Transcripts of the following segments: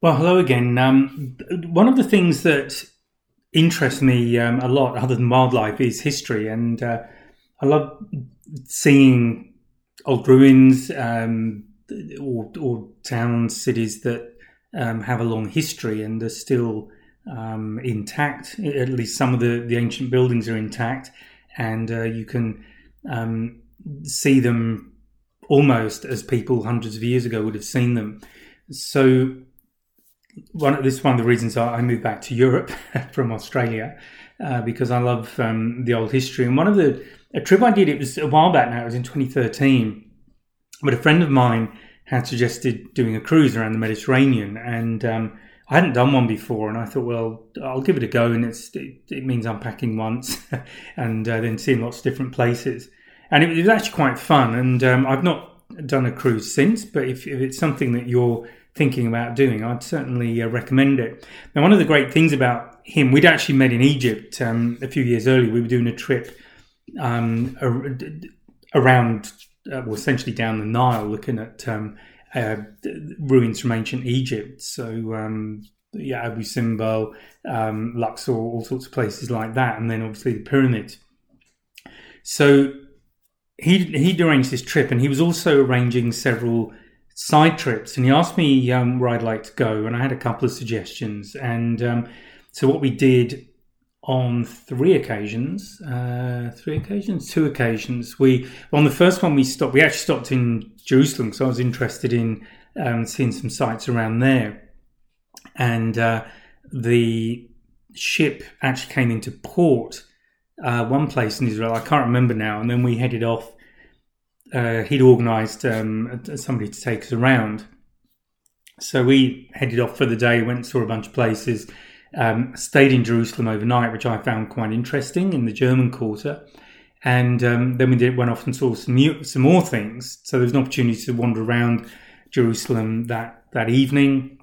Well, hello again. Um, one of the things that interests me um, a lot, other than wildlife, is history, and uh, I love seeing old ruins um, or, or, towns, cities that um, have a long history and are still um, intact. At least some of the, the ancient buildings are intact, and uh, you can um, see them almost as people hundreds of years ago would have seen them. So one this is one of the reasons I moved back to Europe from Australia uh, because I love um, the old history. And one of the a trip I did it was a while back now. It was in 2013, but a friend of mine had suggested doing a cruise around the Mediterranean, and um, I hadn't done one before. And I thought, well, I'll give it a go. And it, it means unpacking once and uh, then seeing lots of different places. And it was actually quite fun. And um, I've not done a cruise since, but if, if it's something that you're thinking about doing, I'd certainly uh, recommend it. Now, one of the great things about him, we'd actually met in Egypt um, a few years earlier. We were doing a trip um, around, uh, well, essentially down the Nile, looking at um, uh, ruins from ancient Egypt. So, um, yeah, Abu Simbel, um, Luxor, all sorts of places like that, and then obviously the pyramids. So he he'd arranged this trip, and he was also arranging several side trips, and he asked me um, where I'd like to go, and I had a couple of suggestions. And um, so what we did on three occasions, uh, three occasions, two occasions, we on the first one we stopped. We actually stopped in Jerusalem, so I was interested in um, seeing some sites around there, and uh, the ship actually came into port. Uh, one place in Israel, I can't remember now, and then we headed off uh, he'd organised um, somebody to take us around. So we headed off for the day, went and saw a bunch of places, um, stayed in Jerusalem overnight, which I found quite interesting in the German quarter. And um, then we did, went off and saw some, some more things. So there was an opportunity to wander around Jerusalem that, that evening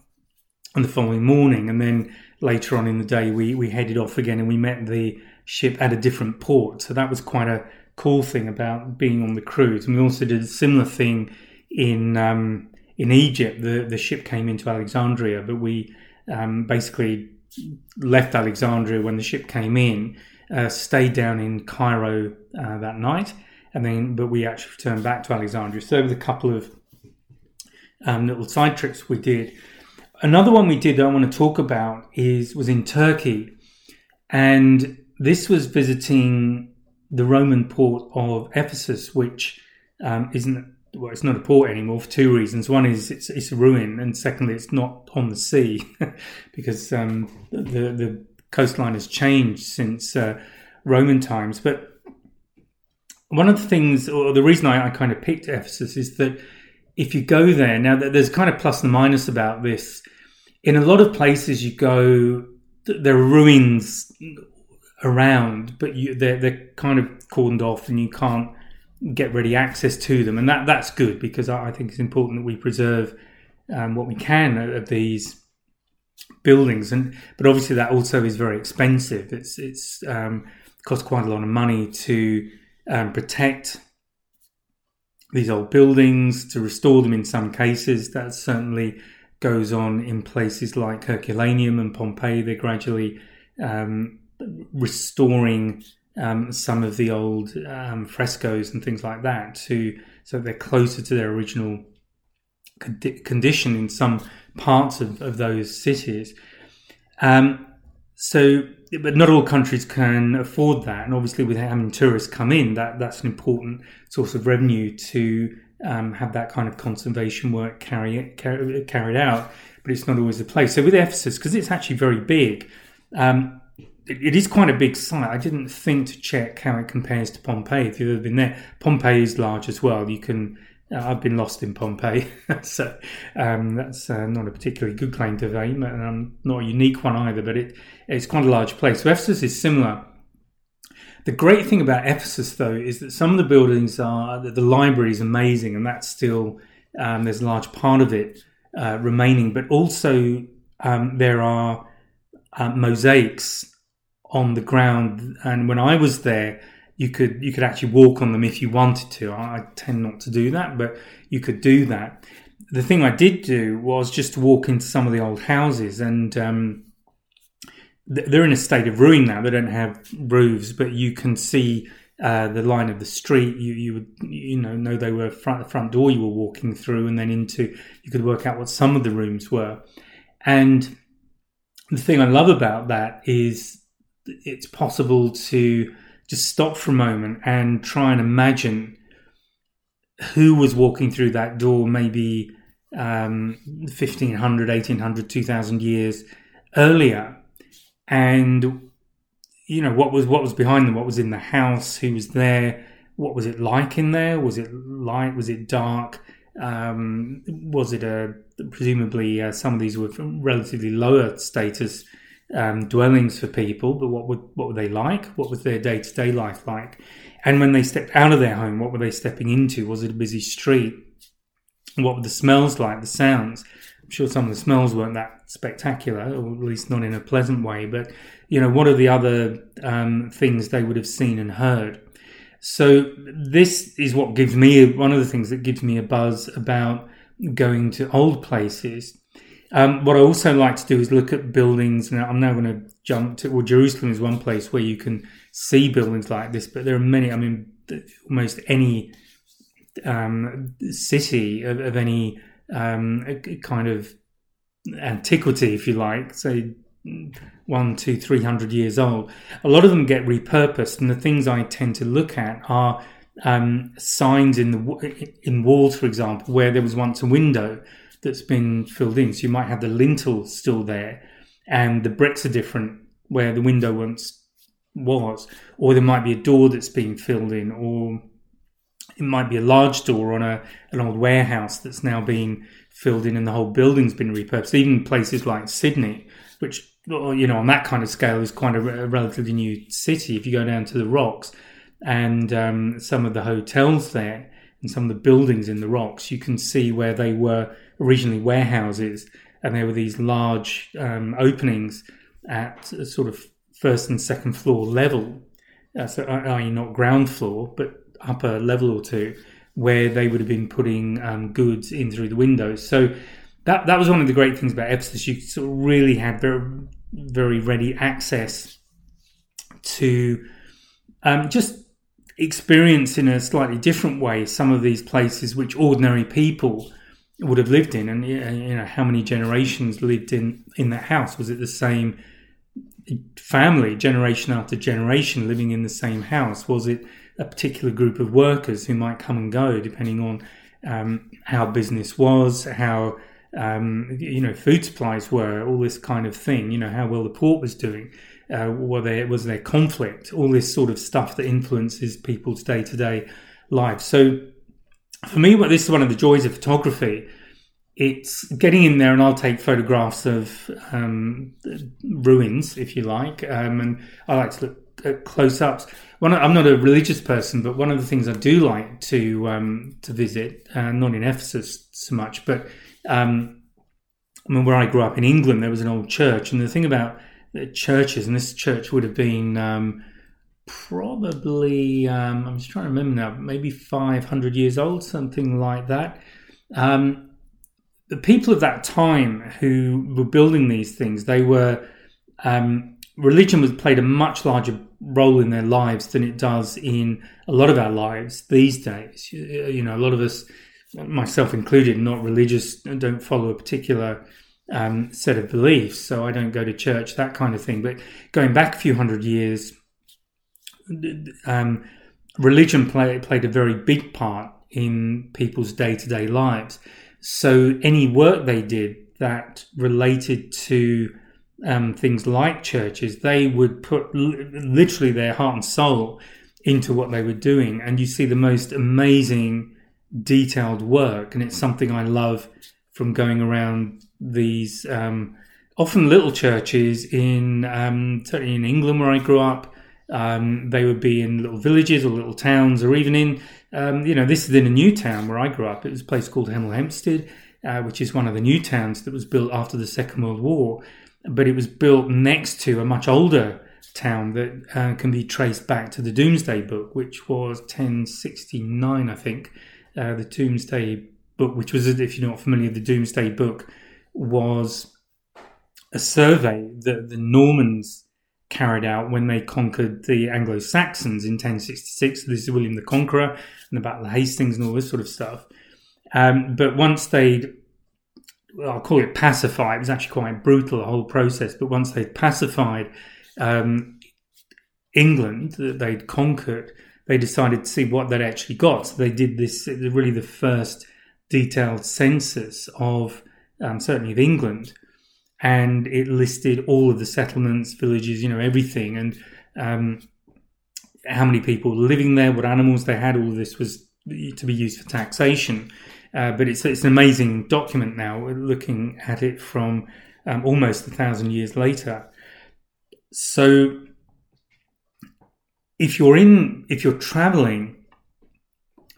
and the following morning. And then later on in the day, we, we headed off again and we met the ship at a different port. So that was quite a cool thing about being on the cruise. And we also did a similar thing in um, in Egypt. The the ship came into Alexandria, but we um, basically left Alexandria when the ship came in, uh, stayed down in Cairo uh, that night, and then but we actually returned back to Alexandria. So there was a couple of um, little side trips we did. Another one we did that I want to talk about is was in Turkey, and this was visiting the Roman port of Ephesus, which um, isn't well, it's not a port anymore for two reasons. One is it's, it's a ruin, and secondly, it's not on the sea because um, the the coastline has changed since uh, Roman times. But one of the things, or the reason I, I, kind of picked Ephesus, is that if you go there now, there's kind of plus and minus about this. In a lot of places you go, there are ruins around, but you, they're they're kind of cordoned off, and you can't get ready access to them, and that that's good because I, I think it's important that we preserve um, what we can of these buildings, and but obviously that also is very expensive. It's it's um, cost quite a lot of money to um, protect these old buildings, to restore them in some cases. That certainly goes on in places like Herculaneum and Pompeii. They're gradually um, restoring um, some of the old um, frescoes and things like that to so they're closer to their original condition in some parts of, of those cities. Um, so, but not all countries can afford that, and obviously, with having tourists come in, that that's an important source of revenue to um, have that kind of conservation work carry, carry, carried out. But it's not always the place. So with Ephesus, because it's actually very big, um, it is quite a big site. I didn't think to check how it compares to Pompeii. If you've ever been there, Pompeii is large as well. You can. Uh, I've been lost in Pompeii, so um, that's uh, not a particularly good claim to fame, and um, not a unique one either. But it it's quite a large place. So Ephesus is similar. The great thing about Ephesus, though, is that some of the buildings are the library is amazing, and that's still um, there's a large part of it uh, remaining. But also um, there are uh, mosaics on the ground. And when I was there, you could you could actually walk on them if you wanted to. I, I tend not to do that, but you could do that. the thing I did do was just walk into some of the old houses, and um, they're in a state of ruin now. They don't have roofs, but you can see uh, the line of the street. You you would you know know they were front the front door you were walking through, and then into you could work out what some of the rooms were. And the thing I love about that is it's possible to just stop for a moment and try and imagine who was walking through that door maybe um, 1500 1800 2000 years earlier. And you know what was what was behind them? What was in the house? Who was there? What was it like in there? Was it light? Was it dark? Um, was it a presumably uh, some of these were from relatively lower status um, dwellings for people, but what would what were they like? What was their day to day life like? And when they stepped out of their home, what were they stepping into? Was it a busy street? What were the smells like? The sounds? I'm sure some of the smells weren't that spectacular, or at least not in a pleasant way. But you know, what are the other um, things they would have seen and heard? So this is what gives me one of the things that gives me a buzz about going to old places um, what I also like to do is look at buildings. Now, I'm now going to jump to, well, Jerusalem is one place where you can see buildings like this, but there are many, I mean, almost any um, city of, of any um, kind of antiquity, if you like, say one, two, three hundred years old. A lot of them get repurposed, and the things I tend to look at are um, signs in the in walls, for example, where there was once a window that's been filled in. So you might have the lintel still there, and the bricks are different where the window once was, or there might be a door that's been filled in, or it might be a large door on a an old warehouse that's now being filled in, and the whole building's been repurposed. Even places like Sydney, which you know on that kind of scale is quite a, a relatively new city. If you go down to the rocks and um, some of the hotels there and some of the buildings in the rocks, you can see where they were originally warehouses, and there were these large um, openings at sort of first and second floor level, uh, so i.e., not ground floor, but upper level or two, where they would have been putting um, goods in through the windows. So that that was one of the great things about Ephesus. You sort of really had very very ready access to um, just experience in a slightly different way some of these places which ordinary people would have lived in, and you know how many generations lived in in that house. Was it the same family, generation after generation, living in the same house? Was it a particular group of workers who might come and go depending on um, how business was, how um, you know food supplies were, all this kind of thing. You know how well the port was doing. Uh, were there was there conflict? All this sort of stuff that influences people's day to day lives. So for me, this is one of the joys of photography. It's getting in there, and I'll take photographs of um, ruins, if you like, um, and I like to look at close-ups. I'm not a religious person, but one of the things I do like to um, to visit, uh, not in Ephesus so much, but um, I mean, where I grew up in England, there was an old church, and the thing about churches, and this church would have been um, probably um, I'm just trying to remember now, maybe 500 years old, something like that. Um, the people of that time who were building these things, they were um, religion was played a much larger role in their lives than it does in a lot of our lives these days. You know, a lot of us, myself included, not religious, don't follow a particular um, set of beliefs, so I don't go to church, that kind of thing. But going back a few hundred years, um, religion play, played a very big part in people's day to day lives. So any work they did that related to um, things like churches, they would put literally their heart and soul into what they were doing. And you see the most amazing, detailed work. And it's something I love from going around these um, often little churches in, um, certainly in England where I grew up, um, they would be in little villages or little towns, or even in, um, you know, this is in a new town where I grew up. It was a place called Hemel Hempstead, uh, which is one of the new towns that was built after the Second World War. But it was built next to a much older town that uh, can be traced back to the Domesday Book, which was 1069, I think. Uh, the Domesday book, which was, if you're not familiar, the Domesday Book, was a survey that the Normans carried out when they conquered the Anglo Saxons in 1066. This is William the Conqueror and the Battle of Hastings and all this sort of stuff. Um, but once they'd, well, I'll call it pacified, it was actually quite brutal, the whole process, but once they'd pacified um, England that they'd conquered, they decided to see what they'd actually got. So they did this, really the first detailed census of um, certainly of England and it listed all of the settlements, villages, you know, everything, and um, how many people living there, what animals they had. All of this was to be used for taxation. Uh, but it's it's an amazing document now. looking at it from um, almost a thousand years later. So, if you're in, if you're traveling,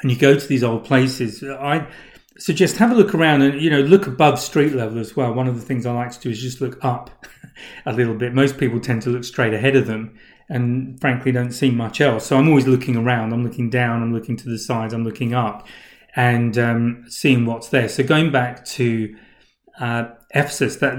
and you go to these old places, I so just have a look around and you know look above street level as well. One of the things I like to do is just look up a little bit. Most people tend to look straight ahead of them, and frankly don't see much else. So I'm always looking around. I'm looking down. I'm looking to the sides. I'm looking up, and um, seeing what's there. So going back to uh, Ephesus, that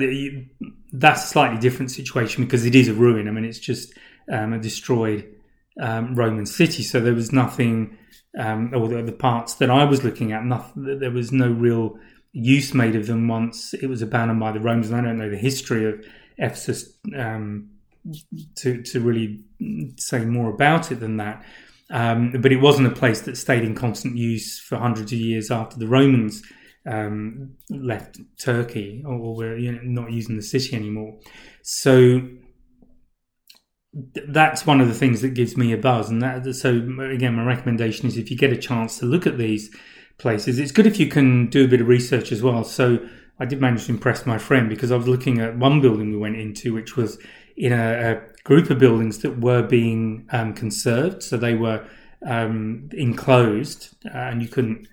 that's a slightly different situation because it is a ruin. I mean, it's just um, a destroyed um, Roman city. So there was nothing um, or the, the, parts that I was looking at, nothing, there was no real use made of them once it was abandoned by the Romans. And I don't know the history of Ephesus um, to to really say more about it than that. Um, but it wasn't a place that stayed in constant use for hundreds of years after the Romans um, left Turkey or were you know, not using the city anymore. So that's one of the things that gives me a buzz. And that, so again, my recommendation is if you get a chance to look at these places, it's good if you can do a bit of research as well. So I did manage to impress my friend because I was looking at one building we went into, which was in a, a group of buildings that were being um, conserved. So they were um, enclosed uh, and you couldn't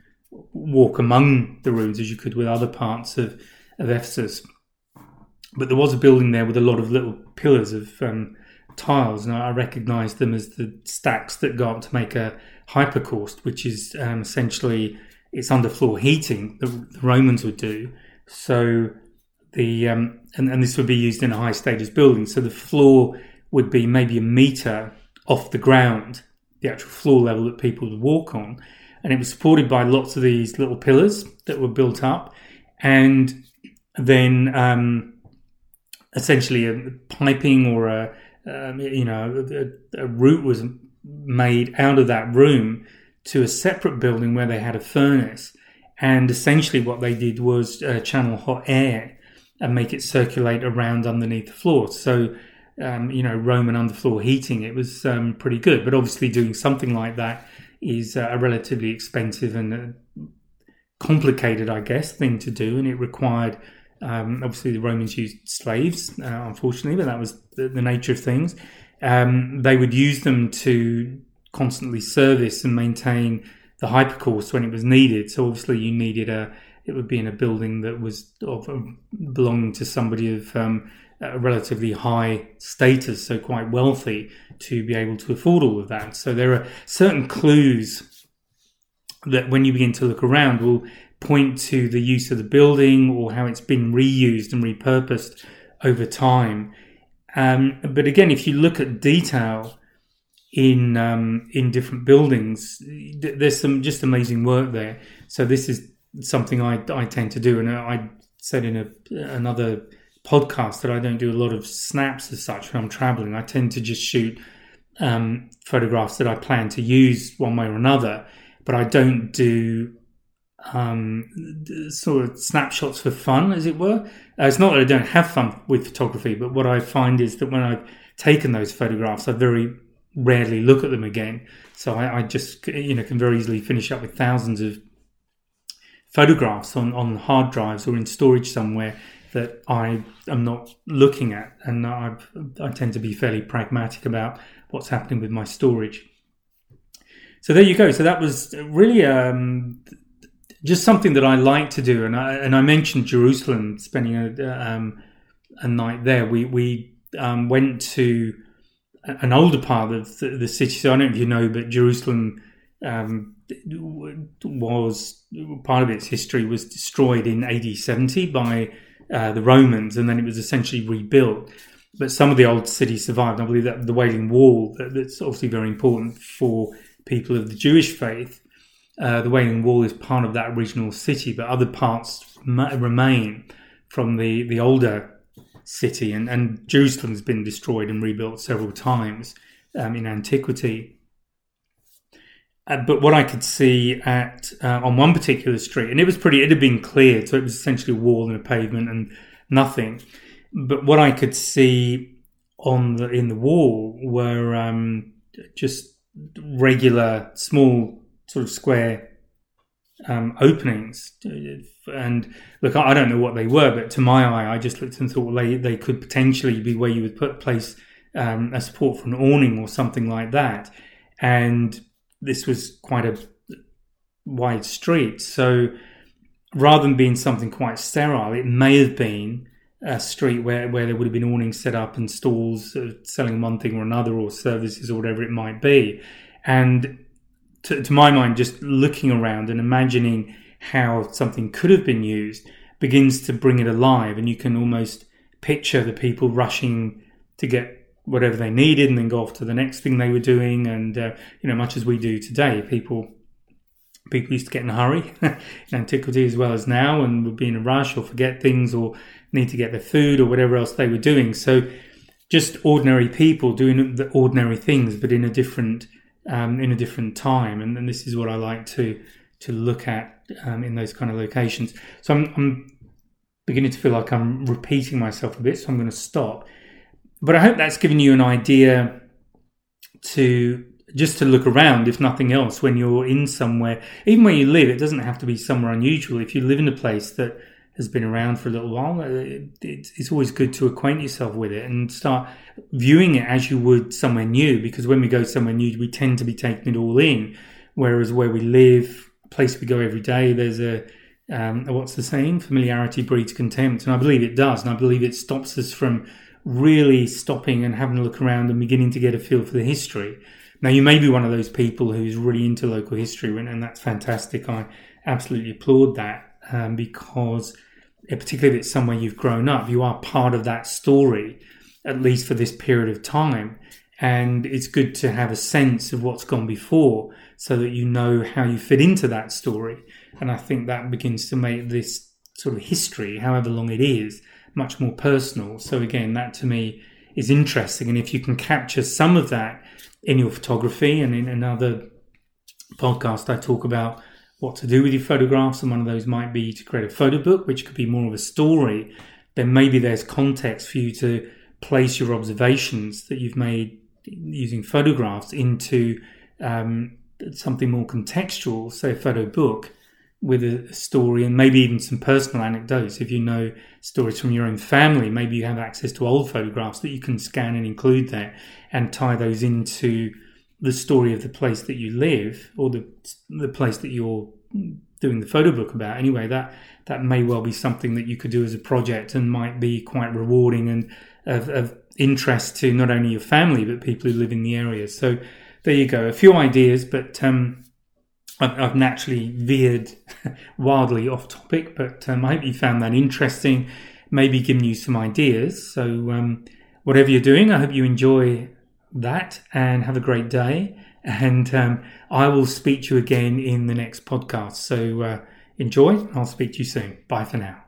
walk among the rooms as you could with other parts of, of Ephesus. But there was a building there with a lot of little pillars of um, tiles, and I recognise them as the stacks that go up to make a hypocaust, which is um, essentially it's underfloor heating that the Romans would do. So the um, and, and this would be used in a high status building. So the floor would be maybe a meter off the ground, the actual floor level that people would walk on, and it was supported by lots of these little pillars that were built up, and then um, essentially a piping or a um, you know, a, a route was made out of that room to a separate building where they had a furnace. And essentially, what they did was uh, channel hot air and make it circulate around underneath the floor. So, um, you know, Roman underfloor heating, it was um, pretty good. But obviously, doing something like that is uh, a relatively expensive and uh, complicated, I guess, thing to do. And it required um, obviously, the Romans used slaves, uh, unfortunately, but that was the, the nature of things. Um, they would use them to constantly service and maintain the hypocaust when it was needed. So obviously, you needed a. It would be in a building that was of belonging to somebody of um, a relatively high status, so quite wealthy, to be able to afford all of that. So there are certain clues that when you begin to look around will point to the use of the building or how it's been reused and repurposed over time. Um, but again, if you look at detail in um, in different buildings, there's some just amazing work there. So this is something I, I tend to do, and I said in a, another podcast that I don't do a lot of snaps as such when I'm traveling. I tend to just shoot um, photographs that I plan to use one way or another, but I don't do um, sort of snapshots for fun, as it were. Uh, it's not that I don't have fun with photography, but what I find is that when I've taken those photographs, I very rarely look at them again. So I, I just, you know, can very easily finish up with thousands of photographs on, on hard drives or in storage somewhere that I am not looking at, and i I tend to be fairly pragmatic about what's happening with my storage. So there you go. So that was really um, just something that I like to do. And I, and I mentioned Jerusalem, spending a, um, a night there. We, we um, went to an older part of the, the, city. So I don't know if you know, but Jerusalem um, was part of its history was destroyed in AD 70 by uh, the Romans, and then it was essentially rebuilt. But some of the old city survived. I believe that the Wailing Wall, that's obviously very important for people of the Jewish faith. Uh, the Wailing Wall is part of that original city, but other parts remain from the, the older city. And, and Jerusalem's been destroyed and rebuilt several times um, in antiquity. Uh, but what I could see at uh, on one particular street, and it was pretty, it had been cleared, so it was essentially a wall and a pavement and nothing. But what I could see on the in the wall were um, just regular, small, sort of square um, openings. And look, I don't know what they were, but to my eye, I just looked and thought well, they they could potentially be where you would put place um, a support for an awning or something like that. And this was quite a wide street. So rather than being something quite sterile, it may have been a street where, where there would have been awnings set up and stalls uh, selling one thing or another or services or whatever it might be. And to, to my mind, just looking around and imagining how something could have been used begins to bring it alive. And you can almost picture the people rushing to get whatever they needed and then go off to the next thing they were doing. And, uh, you know, much as we do today, people people used to get in a hurry in antiquity as well as now and would be in a rush or forget things or need to get their food or whatever else they were doing. So just ordinary people doing the ordinary things, but in a different um, in a different time. And, and, this is what I like to to look at um, in those kind of locations. So I'm, I'm beginning to feel like I'm repeating myself a bit, so I'm going to stop but I hope that's given you an idea to just to look around, if nothing else, when you're in somewhere, even where you live. It doesn't have to be somewhere unusual. If you live in a place that has been around for a little while, uh, it's always good to acquaint yourself with it and start viewing it as you would somewhere new. Because when we go somewhere new, we tend to be taking it all in. Whereas where we live, place we go every day, there's a um, what's the saying? Familiarity breeds contempt, and I believe it does, and I believe it stops us from really stopping and having a look around and beginning to get a feel for the history. Now, you may be one of those people who's really into local history, and that's fantastic. I absolutely applaud that um, because, particularly if it's somewhere you've grown up, you are part of that story, at least for this period of time. And it's good to have a sense of what's gone before so that you know how you fit into that story. And I think that begins to make this sort of history, however long it is, much more personal. So again, that to me is interesting. And if you can capture some of that in your photography and in another podcast, I talk about what to do with your photographs. And one of those might be to create a photo book, which could be more of a story. Then maybe there's context for you to place your observations that you've made using photographs into um, something more contextual, say a photo book with a story and maybe even some personal anecdotes. If you know stories from your own family, maybe you have access to old photographs that you can scan and include there and tie those into the story of the place that you live or the the place that you're doing the photo book about. Anyway, that that may well be something that you could do as a project and might be quite rewarding and of, of interest to not only your family but people who live in the area. So there you go, a few ideas, but um, I've, I've naturally veered wildly off topic, but um, I hope you found that interesting, maybe given you some ideas. So, um, whatever you're doing, I hope you enjoy that and have a great day. And um, I will speak to you again in the next podcast. So, uh, enjoy. I'll speak to you soon. Bye for now.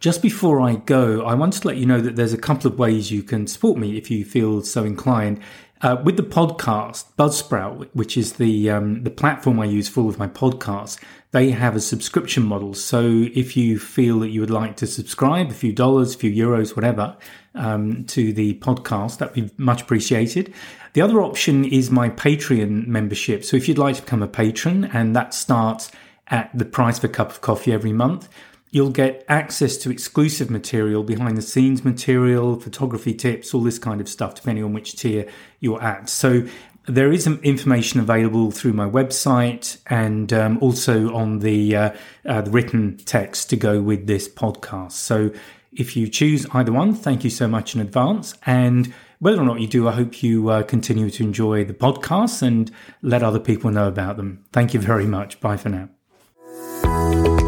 Just before I go, I want to let you know that there's a couple of ways you can support me if you feel so inclined. Uh, with the podcast, Buzzsprout, which is the um, the platform I use for all of my podcasts, they have a subscription model. So if you feel that you would like to subscribe, a few dollars, a few euros, whatever, um, to the podcast, that'd be much appreciated. The other option is my Patreon membership. So if you'd like to become a patron, and that starts at the price of a cup of coffee every month, You'll get access to exclusive material, behind the scenes material, photography tips, all this kind of stuff, depending on which tier you're at. So there is information available through my website and um, also on the, uh, uh, the written text to go with this podcast. So if you choose either one, thank you so much in advance. And whether or not you do, I hope you uh, continue to enjoy the podcasts and let other people know about them. Thank you very much. Bye for now.